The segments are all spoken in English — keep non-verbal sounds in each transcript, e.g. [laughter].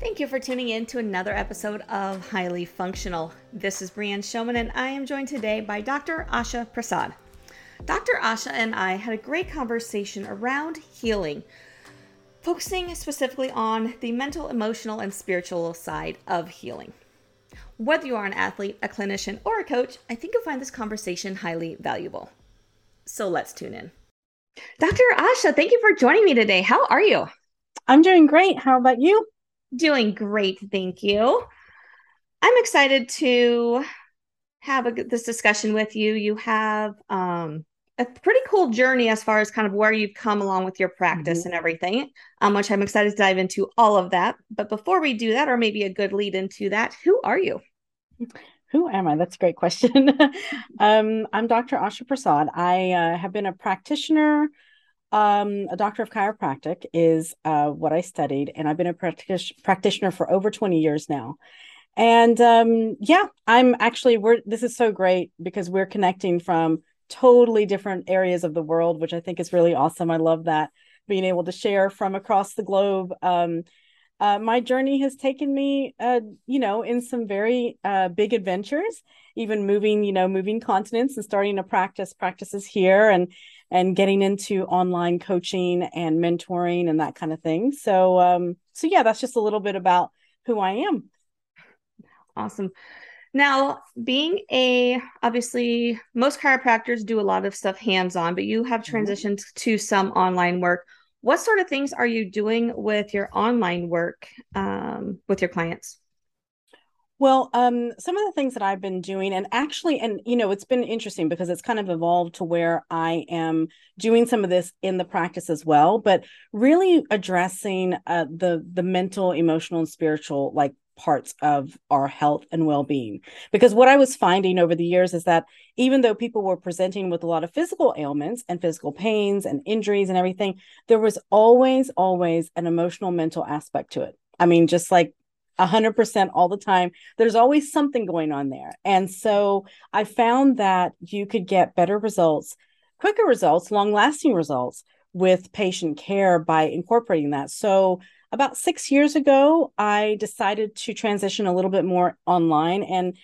Thank you for tuning in to another episode of Highly Functional. This is Brianne Showman, and I am joined today by Dr. Asha Prasad. Dr. Asha and I had a great conversation around healing, focusing specifically on the mental, emotional, and spiritual side of healing. Whether you are an athlete, a clinician, or a coach, I think you'll find this conversation highly valuable. So let's tune in. Dr. Asha, thank you for joining me today. How are you? I'm doing great. How about you? Doing great, thank you. I'm excited to have a, this discussion with you. You have um, a pretty cool journey as far as kind of where you've come along with your practice mm-hmm. and everything, um, which I'm excited to dive into all of that. But before we do that, or maybe a good lead into that, who are you? Who am I? That's a great question. [laughs] um, I'm Dr. Asha Prasad. I uh, have been a practitioner. Um, a doctor of chiropractic is uh, what I studied, and I've been a practic- practitioner for over 20 years now. And um, yeah, I'm actually we're this is so great because we're connecting from totally different areas of the world, which I think is really awesome. I love that being able to share from across the globe. Um, uh, my journey has taken me, uh, you know, in some very uh, big adventures, even moving, you know, moving continents and starting to practice practices here and and getting into online coaching and mentoring and that kind of thing. So, um, so yeah, that's just a little bit about who I am. Awesome. Now, being a obviously most chiropractors do a lot of stuff hands on, but you have mm-hmm. transitioned mm-hmm. to some online work. What sort of things are you doing with your online work um, with your clients? Well, um, some of the things that I've been doing, and actually, and you know, it's been interesting because it's kind of evolved to where I am doing some of this in the practice as well, but really addressing uh, the the mental, emotional, and spiritual like parts of our health and well-being. Because what i was finding over the years is that even though people were presenting with a lot of physical ailments and physical pains and injuries and everything there was always always an emotional mental aspect to it. I mean just like 100% all the time there's always something going on there. And so i found that you could get better results quicker results long lasting results with patient care by incorporating that. So about six years ago, I decided to transition a little bit more online. And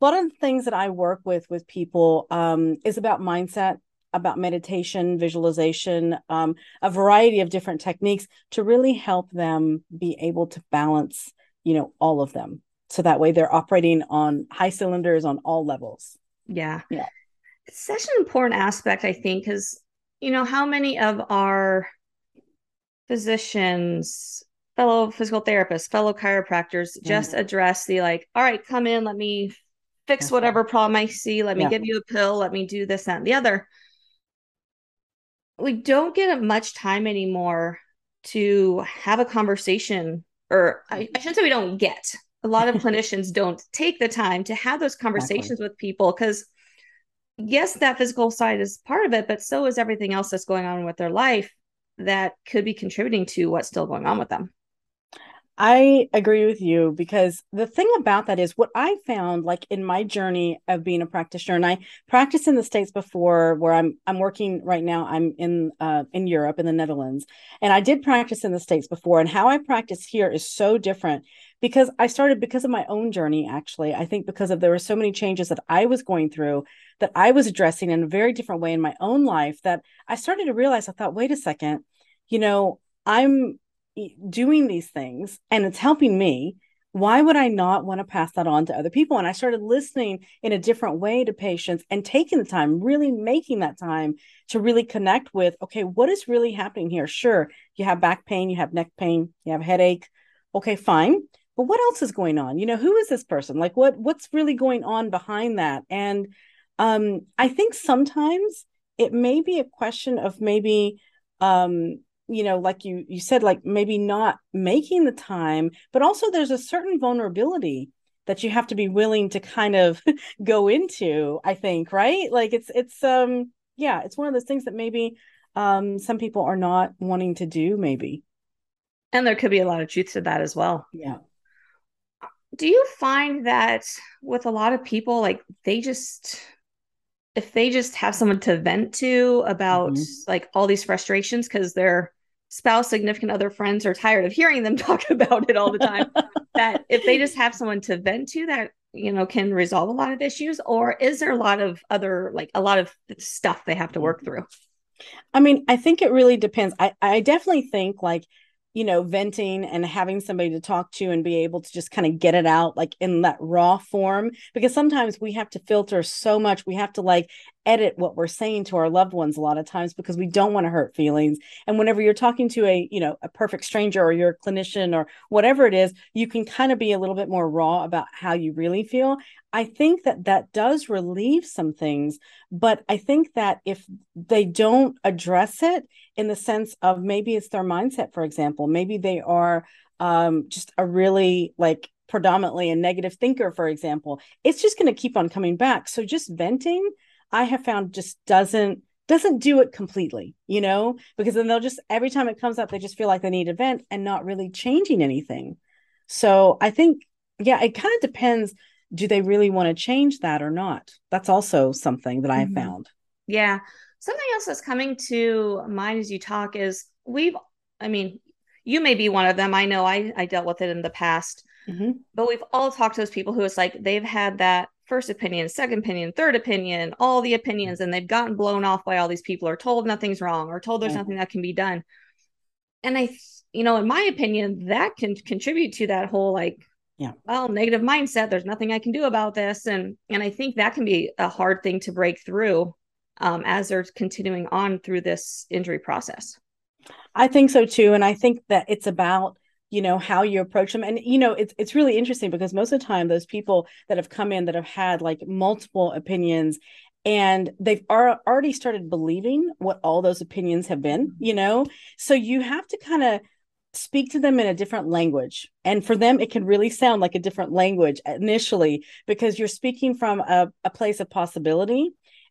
a lot of the things that I work with with people um, is about mindset, about meditation, visualization, um, a variety of different techniques to really help them be able to balance, you know, all of them. So that way they're operating on high cylinders on all levels. Yeah. Yeah. It's such an important aspect, I think, because, you know, how many of our physicians fellow physical therapists, fellow chiropractors just address the like, all right, come in, let me fix whatever problem I see, let me yeah. give you a pill, let me do this, that, and the other. We don't get much time anymore to have a conversation, or I, I shouldn't say we don't get. A lot of [laughs] clinicians don't take the time to have those conversations exactly. with people because yes, that physical side is part of it, but so is everything else that's going on with their life that could be contributing to what's still going on with them. I agree with you because the thing about that is what I found like in my journey of being a practitioner and I practiced in the states before where I'm I'm working right now I'm in uh, in Europe in the Netherlands and I did practice in the states before and how I practice here is so different because I started because of my own journey actually I think because of there were so many changes that I was going through that I was addressing in a very different way in my own life that I started to realize I thought wait a second you know I'm doing these things and it's helping me why would i not want to pass that on to other people? And i started listening in a different way to patients and taking the time really making that time to really connect with okay what is really happening here? Sure you have back pain you have neck pain you have headache. Okay fine. But what else is going on? You know who is this person? Like what what's really going on behind that? And um i think sometimes it may be a question of maybe um you know like you you said like maybe not making the time but also there's a certain vulnerability that you have to be willing to kind of [laughs] go into i think right? Like it's it's um yeah it's one of those things that maybe um some people are not wanting to do maybe. And there could be a lot of truth to that as well. Yeah. Do you find that with a lot of people like they just if they just have someone to vent to about mm-hmm. like all these frustrations because they're spouse, significant other friends are tired of hearing them [laughs] talk about it all the time. that if they just have someone to vent to, that you know can resolve a lot of issues, or is there a lot of other like a lot of stuff they have to work through? I mean, I think it really depends. I I definitely think like you know, venting and having somebody to talk to and be able to just kind of get it out like in that raw form. Because sometimes we have to filter so much. We have to like edit what we're saying to our loved ones a lot of times because we don't want to hurt feelings. And whenever you're talking to a, you know, a perfect stranger or you're a clinician or whatever it is, you can kind of be a little bit more raw about how you really feel. I think that that does relieve some things, but I think that if they don't address it in the sense of maybe it's their mindset, for example, maybe they are um, just a really like predominantly a negative thinker, for example, it's just going to keep on coming back. So just venting, I have found just doesn't doesn't do it completely, you know, because then they'll just every time it comes up, they just feel like they need a vent and not really changing anything. So I think, yeah, it kind of depends do they really want to change that or not? That's also something that I have mm-hmm. found. Yeah. Something else that's coming to mind as you talk is we've, I mean, you may be one of them. I know I, I dealt with it in the past, mm-hmm. but we've all talked to those people who it's like they've had that first opinion, second opinion, third opinion, all the opinions, and they've gotten blown off by all these people or told nothing's wrong or told there's nothing that can be done. And I, you know, in my opinion, that can contribute to that whole like yeah. well negative mindset there's nothing i can do about this. And and i think that can be a hard thing to break through um, as they're continuing on through this injury process. I think so too. And i think that it's about you know how you approach them. And you know it's it's really interesting because most of the time those people that have come in that have had like multiple opinions and they've are, already started believing what all those opinions have been mm-hmm. you know? So you have to kind of speak to them in a different language. And for them, it can really sound like a different language initially because you're speaking from a, a place of possibility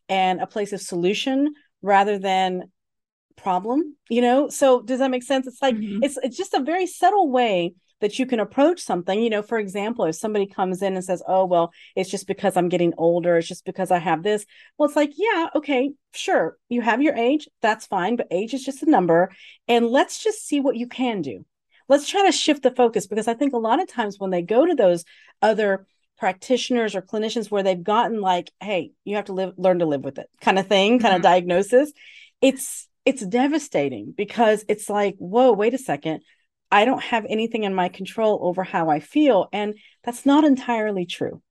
and a place of solution rather than problem you know? So does that make sense? It's like mm-hmm. it's it's just a very subtle way that you can approach something. You know for example if somebody comes in and says oh well it's just because i'm getting older. It's just because i have this. Well it's like yeah okay sure you have your age that's fine but age is just a number and let's just see what you can do. Let's try to shift the focus because i think a lot of times when they go to those other practitioners or clinicians where they've gotten like hey you have to live learn to live with it kind of thing kind mm-hmm. of diagnosis it's it's devastating because it's like whoa wait a second I don't have anything in my control over how I feel. And that's not entirely true.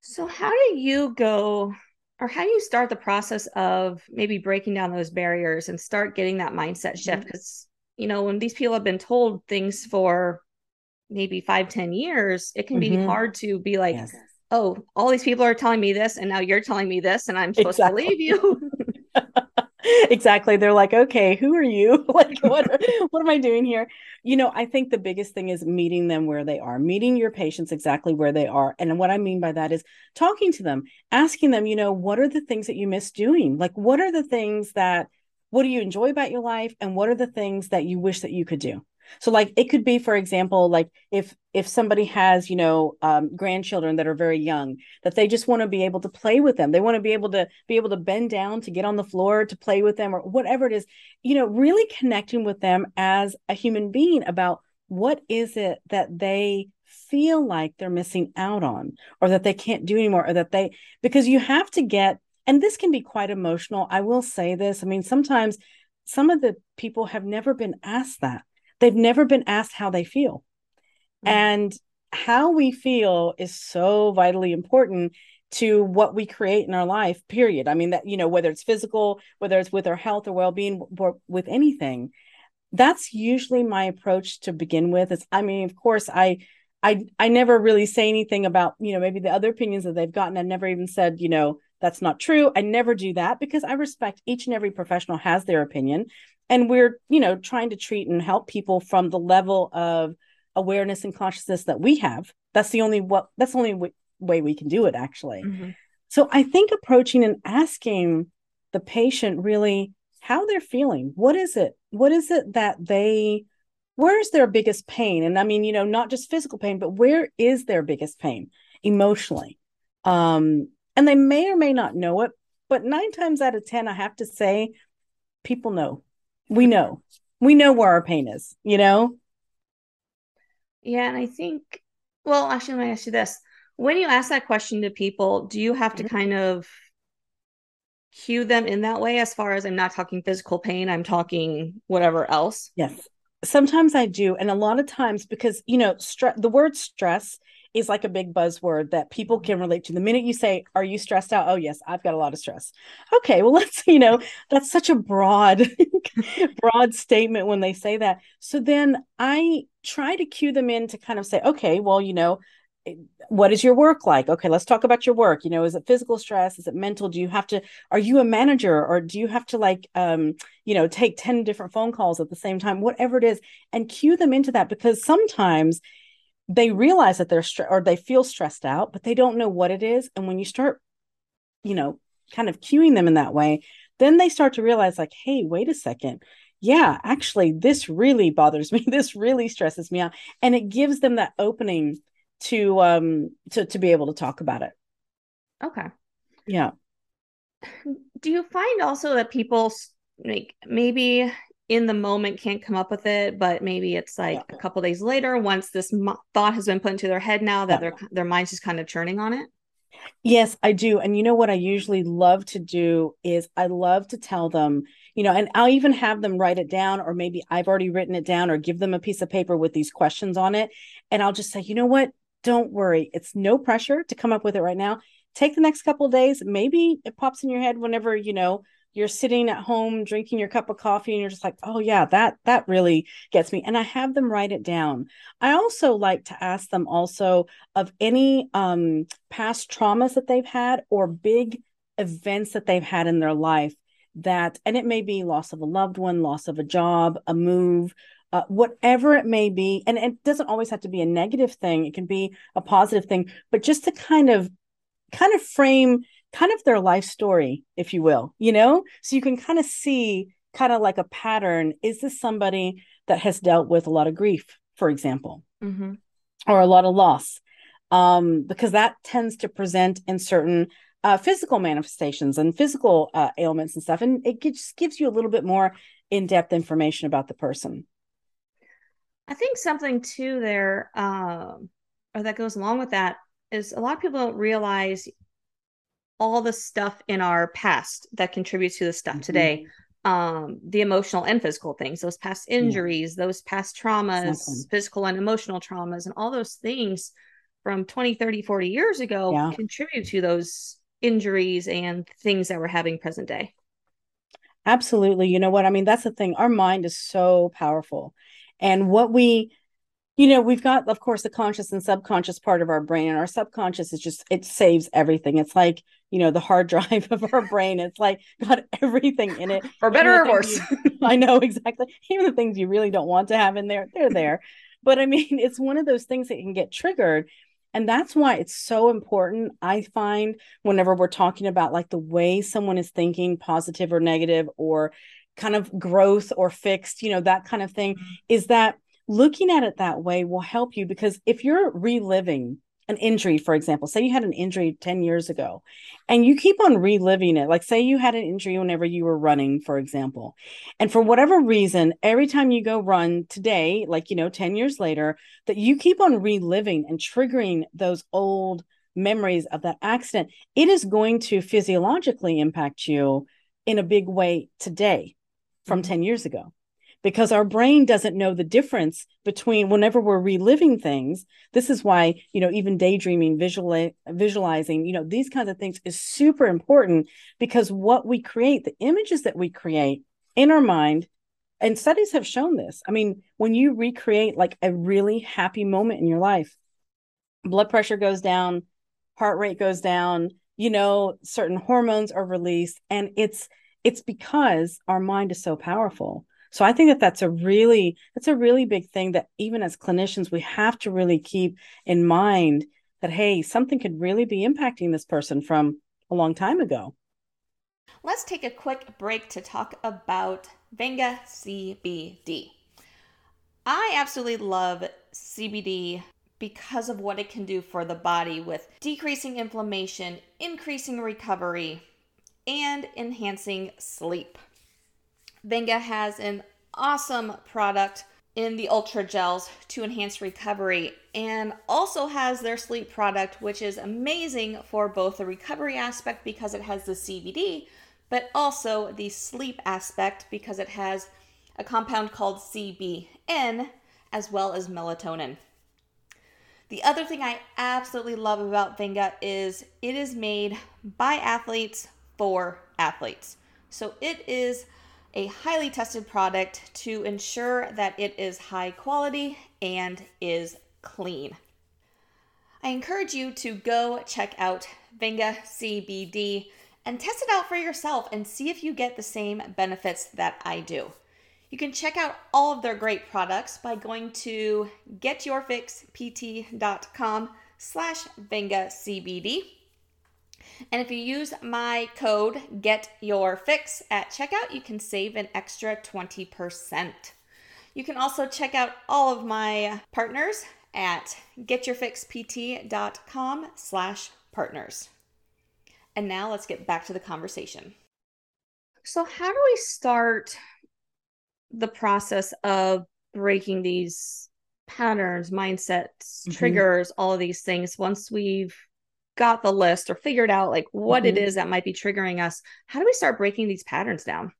So, how do you go, or how do you start the process of maybe breaking down those barriers and start getting that mindset shift? Because, mm-hmm. you know, when these people have been told things for maybe five, ten years, it can mm-hmm. be hard to be like, yes. oh, all these people are telling me this, and now you're telling me this, and I'm supposed exactly. to believe you. [laughs] exactly. They're like okay who are you? [laughs] Like [laughs] what what am i doing here? You know i think the biggest thing is meeting them where they are meeting your patients exactly where they are and what i mean by that is talking to them asking them you know what are the things that you miss doing? Like what are the things that what do you enjoy about your life and what are the things that you wish that you could do so like it could be for example like if if somebody has you know um, grandchildren that are very young that they just want to be able to play with them. They want to be able to be able to bend down to get on the floor to play with them or whatever it is. You know really connecting with them as a human being about what is it that they feel like they're missing out on or that they can't do anymore or that they because you have to get and this can be quite emotional i will say this. I mean sometimes some of the people have never been asked that they've never been asked how they feel. Mm-hmm. And how we feel is so vitally important to what we create in our life period. I mean that you know whether it's physical whether it's with our health or well-being or with anything. That's usually my approach to begin with is i mean of course i i i never really say anything about you know maybe the other opinions that they've gotten. I never even said you know that's not true. I never do that because i respect each and every professional has their opinion and we're you know trying to treat and help people from the level of awareness and consciousness that we have. That's the only what that's the only w- way we can do it actually. Mm-hmm. so i think approaching and asking the patient really how they're feeling. What is it what is it that they where's their biggest pain? And i mean you know not just physical pain but where is their biggest pain emotionally? Um and they may or may not know it but nine times out of ten i have to say people know we know. We know where our pain is, you know? Yeah, and I think well, actually let me ask you this. When you ask that question to people, do you have to Mm-hmm. kind of cue them in that way as far as I'm not talking physical pain, I'm talking whatever else? Yes. Sometimes I do. And a lot of times, because, you know, stre- the word stress is like a big buzzword that people can relate to. The minute you say, Are you stressed out? Oh, yes, I've got a lot of stress. Okay, well, [laughs] let's, you know, that's such a broad, [laughs] broad statement when they say that. So then I try to cue them in to kind of say, Okay, well, you know, what is your work like okay let's talk about your work you know is it physical stress is it mental do you have to are you a manager or do you have to like um you know take 10 different phone calls at the same time whatever it is and cue them into that because sometimes they realize that they're stressed or they feel stressed out but they don't know what it is and when you start you know kind of cueing them in that way then they start to realize like hey wait a second. Yeah actually this really bothers [laughs] me. This really stresses me out. And it gives them that opening to um to to be able to talk about it. Okay. yeah. Do you find also that people like maybe in the moment can't come up with it, but maybe it's like Yeah. a couple days later once this mo- thought has been put into their head now that Yeah. their their mind's just kind of churning on it? yes i do and you know what i usually love to do is i love to tell them you know and i'll even have them write it down or maybe i've already written it down or give them a piece of paper with these questions on it and i'll just say you know what don't worry it's no pressure to come up with it right now take the next couple of days maybe it pops in your head whenever you know you're sitting at home drinking your cup of coffee and you're just like oh yeah that that really gets me. And i have them write it down. I also like to ask them also of any um past traumas that they've had or big events that they've had in their life that and it may be loss of a loved one loss of a job a move uh, whatever it may be and it doesn't always have to be a negative thing. It can be a positive thing but just to kind of kind of frame kind of their life story if you will you know? So you can kind of see kind of like a pattern is this somebody that has dealt with a lot of grief for example? Mm-hmm. or a lot of loss um, because that tends to present in certain uh, physical manifestations and physical uh, ailments and stuff and it just gives you a little bit more in-depth information about the person. I think something too there, um, or that goes along with that, is a lot of people don't realize all the stuff in our past that contributes to the stuff Mhm. today. Um, the emotional and physical things, those past injuries, those past traumas, Exactly. physical and emotional traumas, and all those things from 20, 30, 40 years ago Yeah. contribute to those injuries and things that we're having present day. Absolutely. You know what? I mean, that's the thing. Our mind is so powerful. And what we, you know, we've got, of course, the conscious and subconscious part of our brain, and our subconscious is just, it saves everything. It's like, you know, the hard [laughs] drive of our brain. It's like got everything in it. For better or worse. you- I know exactly. Even the things you really don't want to have in there, they're there. But I mean, it's one of those things that can get triggered. And that's why it's so important, I find, whenever we're talking about like the way someone is thinking, positive or negative, or kind of growth or fixed, you know, that kind of thing, mm-hmm. is that looking at it that way will help you because if you're reliving an injury, for example, say you had an injury 10 years ago and you keep on reliving it, like say you had an injury whenever you were running, for example, and for whatever reason, every time you go run today, like, you know, 10 years later, that you keep on reliving and triggering those old memories of that accident, it is going to physiologically impact you in a big way today from Mhm. 10 years ago because our brain doesn't know the difference between whenever we're reliving things this is why you know even daydreaming visual visualizing you know these kinds of things is super important because what we create the images that we create in our mind and studies have shown this. I mean when you recreate like a really happy moment in your life blood pressure goes down heart rate goes down you know certain hormones are released and it's it's because our mind is so powerful so i think that that's a really that's a really big thing that even as clinicians we have to really keep in mind that hey something could really be impacting this person from a long time ago Let's take a quick break to talk about Venga CBD. I absolutely love CBD because of what it can do for the body with decreasing inflammation, increasing recovery, and enhancing sleep. Venga has an awesome product in the Ultra Gels to enhance recovery and also has their sleep product, which is amazing for both the recovery aspect because it has the CBD, but also the sleep aspect because it has a compound called CBN as well as melatonin. The other thing I absolutely love about Venga is it is made by athletes for athletes. So it is a highly tested product to ensure that it is high quality and is clean. I encourage you to go check out Venga CBD and test it out for yourself and see if you get the same benefits that I do. You can check out all of their great products by going to getyourfixpt.com slash Venga CBD. And if you use my code GETYOURFIX at checkout, you can save an extra 20%. You can also check out all of my partners at getyourfixpt.com slash partners. And now let's get back to the conversation. So how do we start the process of breaking these patterns, mindsets, mm-hmm. triggers, all of these things once we've got the list or figured out like what mm-hmm. it is that might be triggering us how do we start breaking these patterns down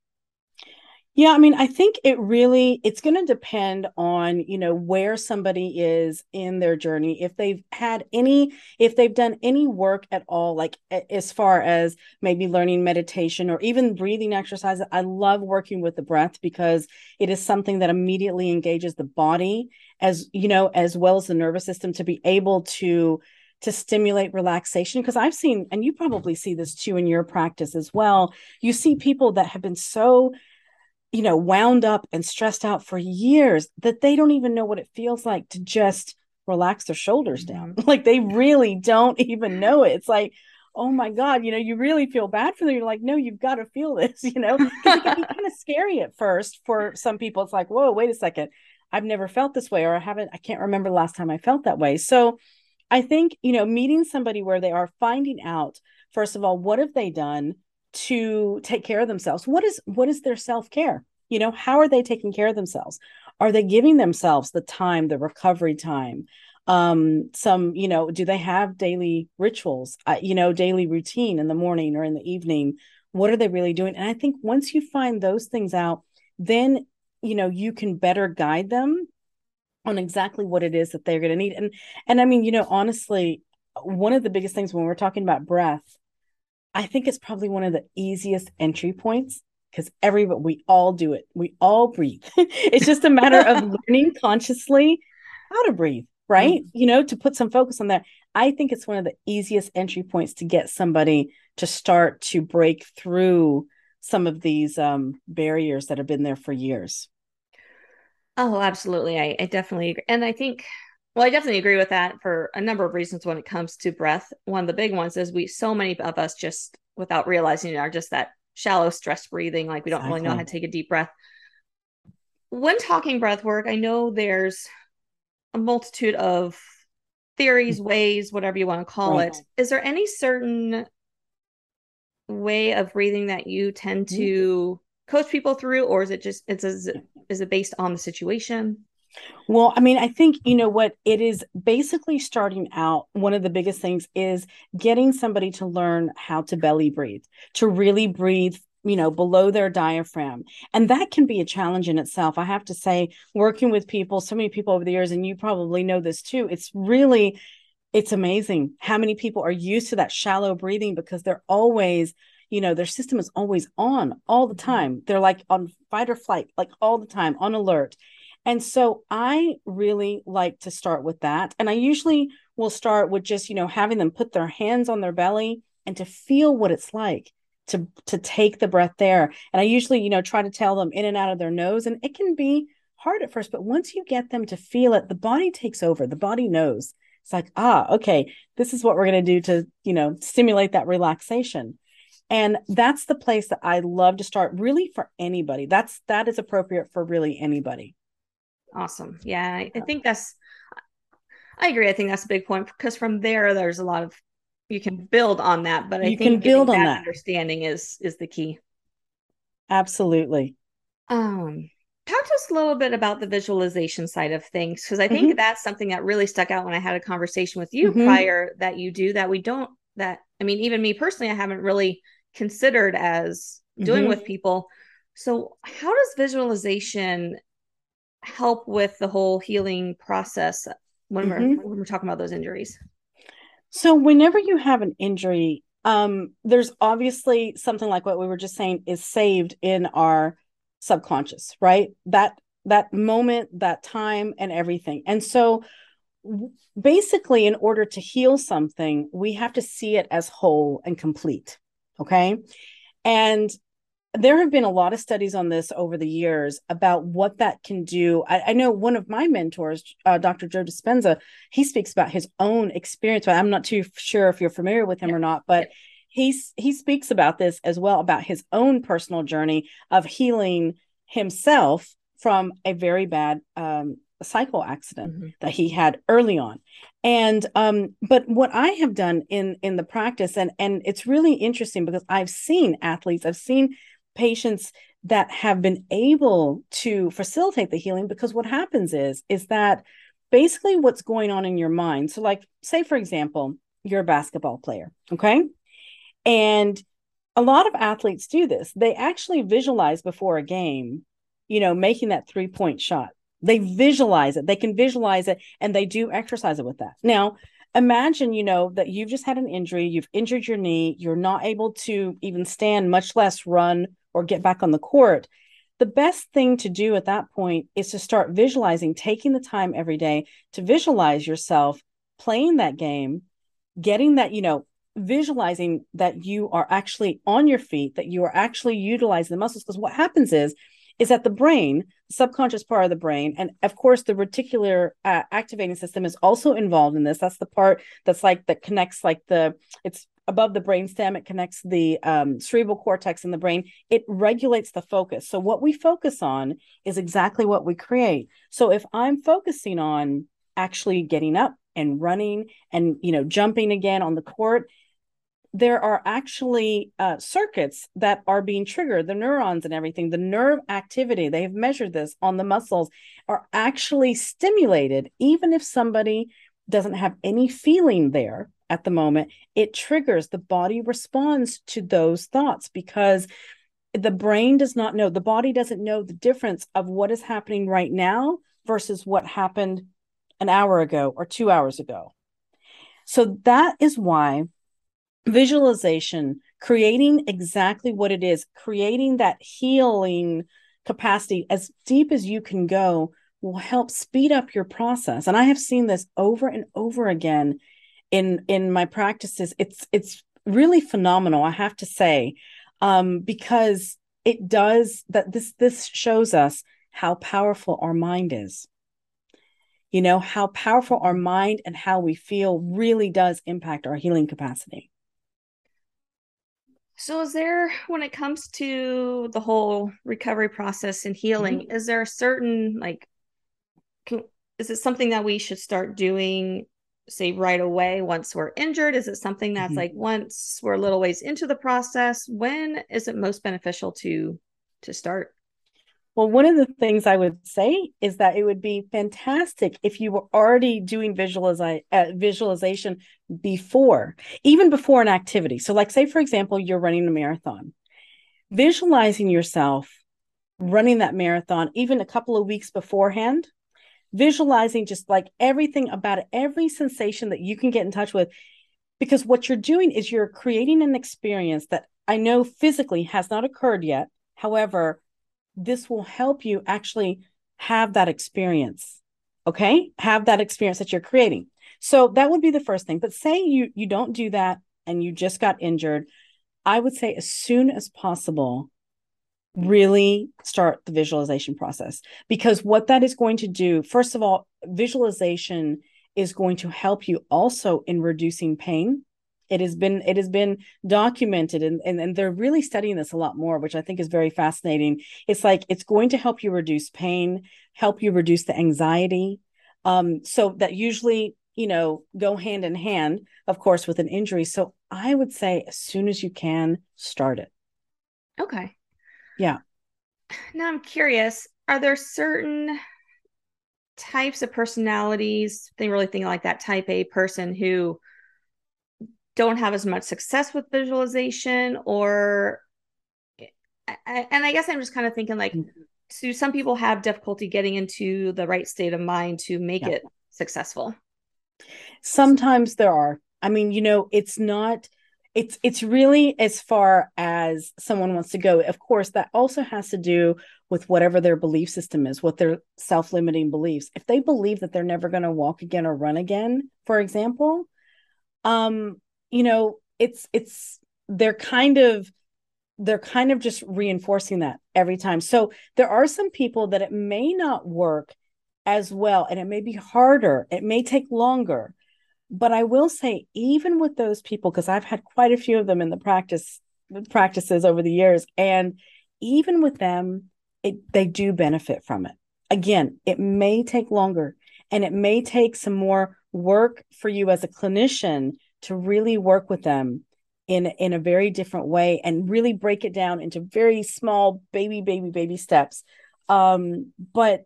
yeah i mean i think it really it's going to depend on you know where somebody is in their journey if they've had any if they've done any work at all like as far as maybe learning meditation or even breathing exercises i love working with the breath because it is something that immediately engages the body as you know as well as the nervous system to be able to to stimulate relaxation because i've seen and you probably see this too in your practice as well you see people that have been so you know wound up and stressed out for years that they don't even know what it feels like to just relax their shoulders down. Mm-hmm. [laughs] like they really don't even know it. It's like oh my god you know you really feel bad for them. You're like no you've got to feel [laughs] this you know? It can be kind of scary at first for some people. It's like whoa wait a second. I've never felt this way or i haven't i can't remember the last time i felt that way. So I think, you know, meeting somebody where they are finding out, first of all, what have they done to take care of themselves? What is what is their self-care? You know, how are they taking care of themselves? Are they giving themselves the time, the recovery time? Um, some, you know, do they have daily rituals, uh, you know, daily routine in the morning or in the evening? What are they really doing? And I think once you find those things out, then you know you can better guide them on exactly what it is that they're going to need and and i mean you know honestly one of the biggest things when we're talking about breath i think it's probably one of the easiest entry points because every we all do it. We all breathe. [laughs] It's just a matter of [laughs] learning consciously how to breathe right? Mm-hmm. you know to put some focus on that. I think it's one of the easiest entry points to get somebody to start to break through some of these um, barriers that have been there for years Oh, absolutely. I, I definitely agree. And I think, well, I definitely agree with that for a number of reasons when it comes to breath. One of the big ones is we, so many of us just without realizing it are just that shallow stress breathing. Like we don't exactly. really know how to take a deep breath. When talking breath work, I know there's a multitude of theories, mm. ways, whatever you want to call right. it. Is there any certain way of breathing that you tend mm. to coach people through or is it just it's a, is it based on the situation well, I mean, I think, you know what, it is basically starting out. One of the biggest things is getting somebody to learn how to belly breathe, to really breathe, you know, below their diaphragm. And that can be a challenge in itself. I have to say, working with people, so many people over the years, and you probably know this too, it's really, it's amazing how many people are used to that shallow breathing because they're always you know their system is always on all the mm-hmm. time. They're like on fight or flight like all the time on alert. And so i really like to start with that. And i usually will start with just you know having them put their hands on their belly and to feel what it's like to to take the breath there. And i usually you know try to tell them in and out of their nose and it can be hard at first but once you get them to feel it the body takes over. The body knows it's like ah okay this is what we're going to do to you know stimulate that relaxation. And that's the place that i love to start really for anybody. That's that is appropriate for really anybody. Awesome. Yeah i, I think that's i agree. I think that's a big point because from there there's a lot of you can build on that but i you think can build on that, understanding is is the key. Absolutely. Um, talk to us a little bit about the visualization side of things because I think mm-hmm. that's something that really stuck out when I had a conversation with you mm-hmm. prior that you do that we don't that I mean even me personally I haven't really considered as doing mm-hmm. with people. So how does visualization help with the whole healing process when we're mm-hmm. when we're talking about those injuries? So whenever you have an injury, um, there's obviously something like what we were just saying is saved in our subconscious, right? That that moment, that time, and everything. And so basically, in order to heal something, we have to see it as whole and complete. Okay. And there have been a lot of studies on this over the years about what that can do. I, I know one of my mentors, uh, Dr. Joe Dispenza, he speaks about his own experience, but I'm not too sure if you're familiar with him yeah. or not. But. He's he speaks about this as well about his own personal journey of healing himself from a very bad um, cycle accident mm-hmm. that he had early on and um but what i have done in in the practice and and it's really interesting because i've seen athletes i've seen patients that have been able to facilitate the healing because what happens is is that basically what's going on in your mind so like say for example you're a basketball player okay and a lot of athletes do this. They actually visualize before a game you know making that three point shot. They visualize it. They can visualize it and they do exercise it with that. Now imagine you know that you've just had an injury you've injured your knee you're not able to even stand much less run or get back on the court, the best thing to do at that point is to start visualizing, taking the time every day to visualize yourself playing that game, getting that, you know, visualizing that you are actually on your feet, that you are actually utilizing the muscles. Because what happens is, is that the brain, subconscious part of the brain, and of course the reticular uh, activating system is also involved in this. That's the part that's like that connects like the it's above the brainstem. It connects the um, cerebral cortex in the brain. It regulates the focus. So what we focus on is exactly what we create. So if I'm focusing on actually getting up and running and you know jumping again on the court there are actually uh, circuits that are being triggered the neurons and everything the nerve activity they have measured this on the muscles are actually stimulated even if somebody doesn't have any feeling there at the moment, it triggers the body responds to those thoughts because the brain does not know, the body doesn't know the difference of what is happening right now versus what happened an hour ago or two hours ago. So that is why visualization, creating exactly what it is, creating that healing capacity as deep as you can go will help speed up your process. And I have seen this over and over again in in my practices. It's it's really phenomenal i have to say um, because it does that this this shows us how powerful our mind is. You know how powerful our mind and how we feel really does impact our healing capacity so is there when it comes to the whole recovery process and healing mm-hmm. is there a certain like can, is it something that we should start doing say right away once we're injured? Is it something that's mm-hmm. like once we're a little ways into the process? When is it most beneficial to to start? Well, one of the things I would say is that it would be fantastic if you were already doing uh, visualization before, even before an activity. So, like, say, for example, you're running a marathon, visualizing yourself running that marathon even a couple of weeks beforehand visualizing just like everything about it, every sensation that you can get in touch with. Because what you're doing is you're creating an experience that I know physically has not occurred yet. However, this will help you actually have that experience. Okay? Have that experience that you're creating. So that would be the first thing. But say you you don't do that and you just got injured, I would say as soon as possible really start the visualization process because what that is going to do first of all visualization is going to help you also in reducing pain it has been it has been documented and, and and they're really studying this a lot more which i think is very fascinating. It's like it's going to help you reduce pain help you reduce the anxiety um so that usually you know go hand in hand of course with an injury. So i would say as soon as you can start it. Okay. Yeah. now I'm curious, are there certain types of personalities, they really think like that type A person who don't have as much success with visualization or and I guess I'm just kind of thinking like mm-hmm. do some people have difficulty getting into the right state of mind to make yeah. it successful? Sometimes there are. I mean, you know, it's not it's it's really as far as someone wants to go of course that also has to do with whatever their belief system is what their self-limiting beliefs if they believe that they're never going to walk again or run again for example um you know it's it's they're kind of they're kind of just reinforcing that every time so there are some people that it may not work as well and it may be harder it may take longer but I will say, even with those people, because I've had quite a few of them in the practice practices over the years, and even with them, it, they do benefit from it. Again, it may take longer and it may take some more work for you as a clinician to really work with them in in a very different way and really break it down into very small baby baby baby steps um, but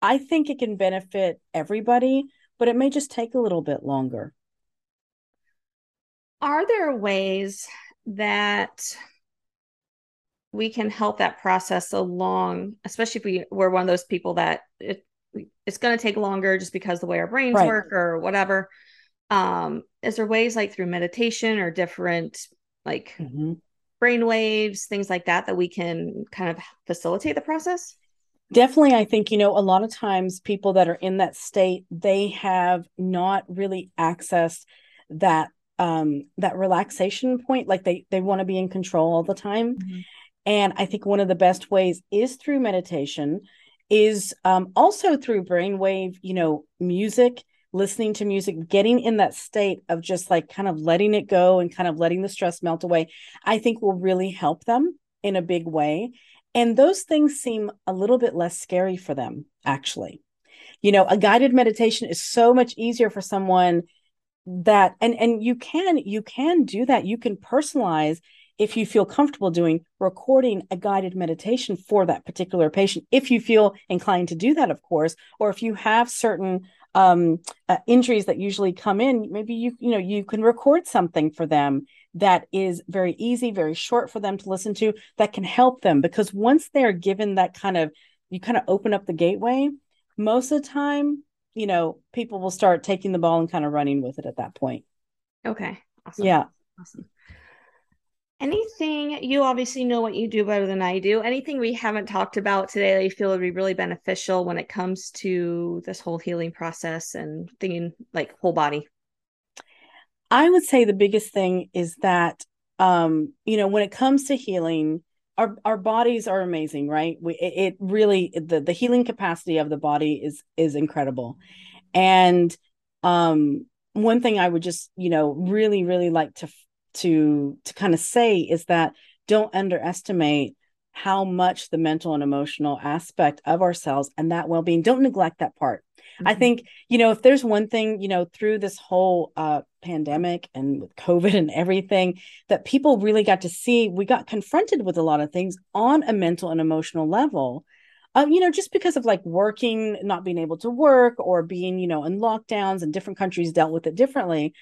i think it can benefit everybody but it may just take a little bit longer. Are there ways that we can help that process along, especially if we, we're one of those people that it, it's going to take longer just because the way our brains right. work or whatever? Um, is there ways like through meditation or different like mm-hmm. brain waves, things like that, that we can kind of facilitate the process? definitely i think you know a lot of times people that are in that state they have not really accessed that um that relaxation point like they they want to be in control all the time mm-hmm. and i think one of the best ways is through meditation is um also through brainwave you know music listening to music getting in that state of just like kind of letting it go and kind of letting the stress melt away i think will really help them in a big way and those things seem a little bit less scary for them, actually. You know, a guided meditation is so much easier for someone that and and you can you can do that. You can personalize if you feel comfortable doing recording a guided meditation for that particular patient if you feel inclined to do that of course or if you have certain um, uh, injuries that usually come in maybe you you know you can record something for them that is very easy, very short for them to listen to that can help them because once they're given that kind of, you kind of open up the gateway, most of the time, you know, people will start taking the ball and kind of running with it at that point. Okay. Awesome. Yeah. Awesome. Anything you obviously know what you do better than I do. Anything we haven't talked about today that you feel would be really beneficial when it comes to this whole healing process and thinking like whole body? I would say the biggest thing is that um, you know, when it comes to healing, our our bodies are amazing, right? We it, it really the the healing capacity of the body is is incredible. And um one thing I would just, you know, really really like to to to kind of say is that don't underestimate how much the mental and emotional aspect of ourselves and that well-being don't neglect that part Mm-hmm. I think, you know, if there's one thing, you know, through this whole uh, pandemic and with COVID and everything that people really got to see, we got confronted with a lot of things on a mental and emotional level. Um, you know, just because of like working, not being able to work or being, you know, in lockdowns and different countries dealt with it differently.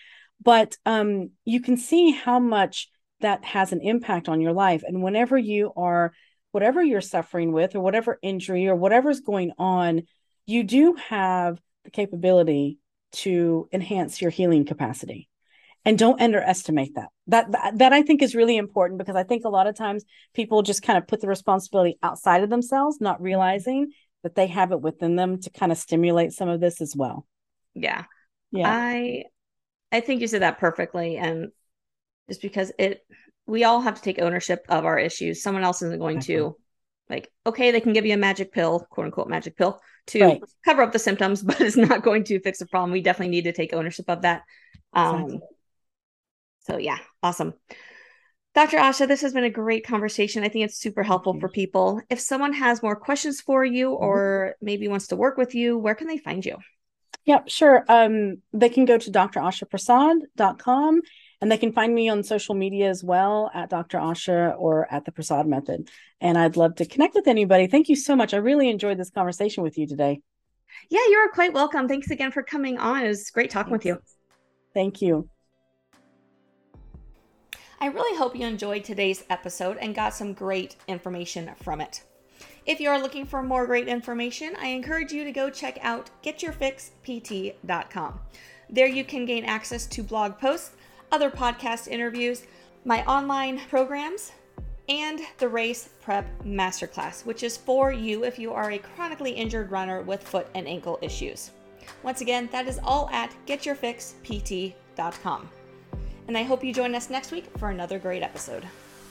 But um, you can see how much that has an impact on your life. And whenever you are, whatever you're suffering with, or whatever injury or whatever's going on, you do have the capability to enhance your healing capacity and don't underestimate that. that that that i think is really important because i think a lot of times people just kind of put the responsibility outside of themselves not realizing that they have it within them to kind of stimulate some of this as well yeah yeah i i think you said that perfectly and just because it we all have to take ownership of our issues. Someone else isn't going to like okay they can give you a magic pill quote unquote magic pill to right. cover up the symptoms [laughs] but it's not going to fix the problem. We definitely need to take ownership of that. Um exactly. so yeah awesome. Dr asha this has been a great conversation. I think it's super helpful for people. If someone has more questions for you mm-hmm. or maybe wants to work with you where can they find you Yep, sure. Um, they can go to drashaprasad.com And they can find me on social media as well at Dr. Asha or at the Prasad Method. And I'd love to connect with anybody. Thank you so much. I really enjoyed this conversation with you today. Yeah, you are quite welcome. Thanks again for coming on. It was great talking Thanks. with you. Thank you. I really hope you enjoyed today's episode and got some great information from it. If you are looking for more great information, I encourage you to go check out getyourfixpt.com. There you can gain access to blog posts, other podcast interviews, my online programs, and the Race Prep Masterclass, which is for you if you are a chronically injured runner with foot and ankle issues. Once again, that is all at getyourfixpt.com. And I hope you join us next week for another great episode.